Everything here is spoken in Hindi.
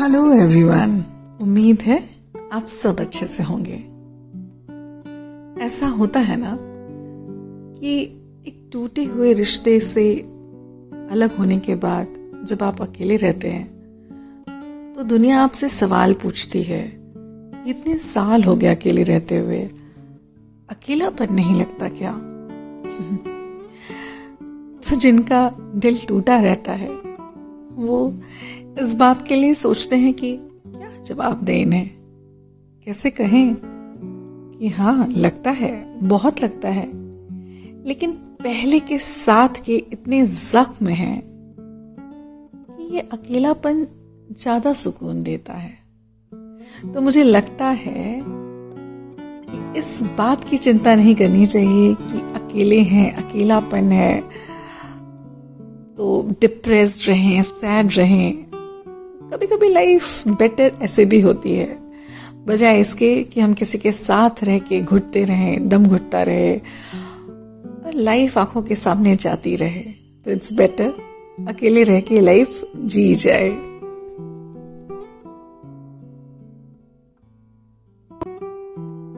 हेलो एवरीवन उम्मीद है आप सब अच्छे से होंगे। ऐसा होता है ना कि एक टूटे हुए रिश्ते से अलग होने के बाद जब आप अकेले रहते हैं तो दुनिया आपसे सवाल पूछती है इतने साल हो गए अकेले रहते हुए? अकेलापन नहीं लगता क्या? तो जिनका दिल टूटा रहता है वो इस बात के लिए सोचते हैं कि क्या जवाब दें इन्हें कैसे कहें कि हाँ लगता है, बहुत लगता है। लेकिन पहले के साथ के इतने जख्म हैं कि ये अकेलापन ज़्यादा सुकून देता है। तो मुझे लगता है कि इस बात की चिंता नहीं करनी चाहिए कि अकेले हैं, अकेलापन है। तो डिप्रेस रहें सैड रहें। कभी कभी लाइफ बेटर ऐसे भी होती है। बजाय इसके कि हम किसी के साथ रह के घुटते रहें, दम घुटता रहे लाइफ आँखों के सामने जाती रहे तो इट्स बेटर अकेले रह के लाइफ जी जाए।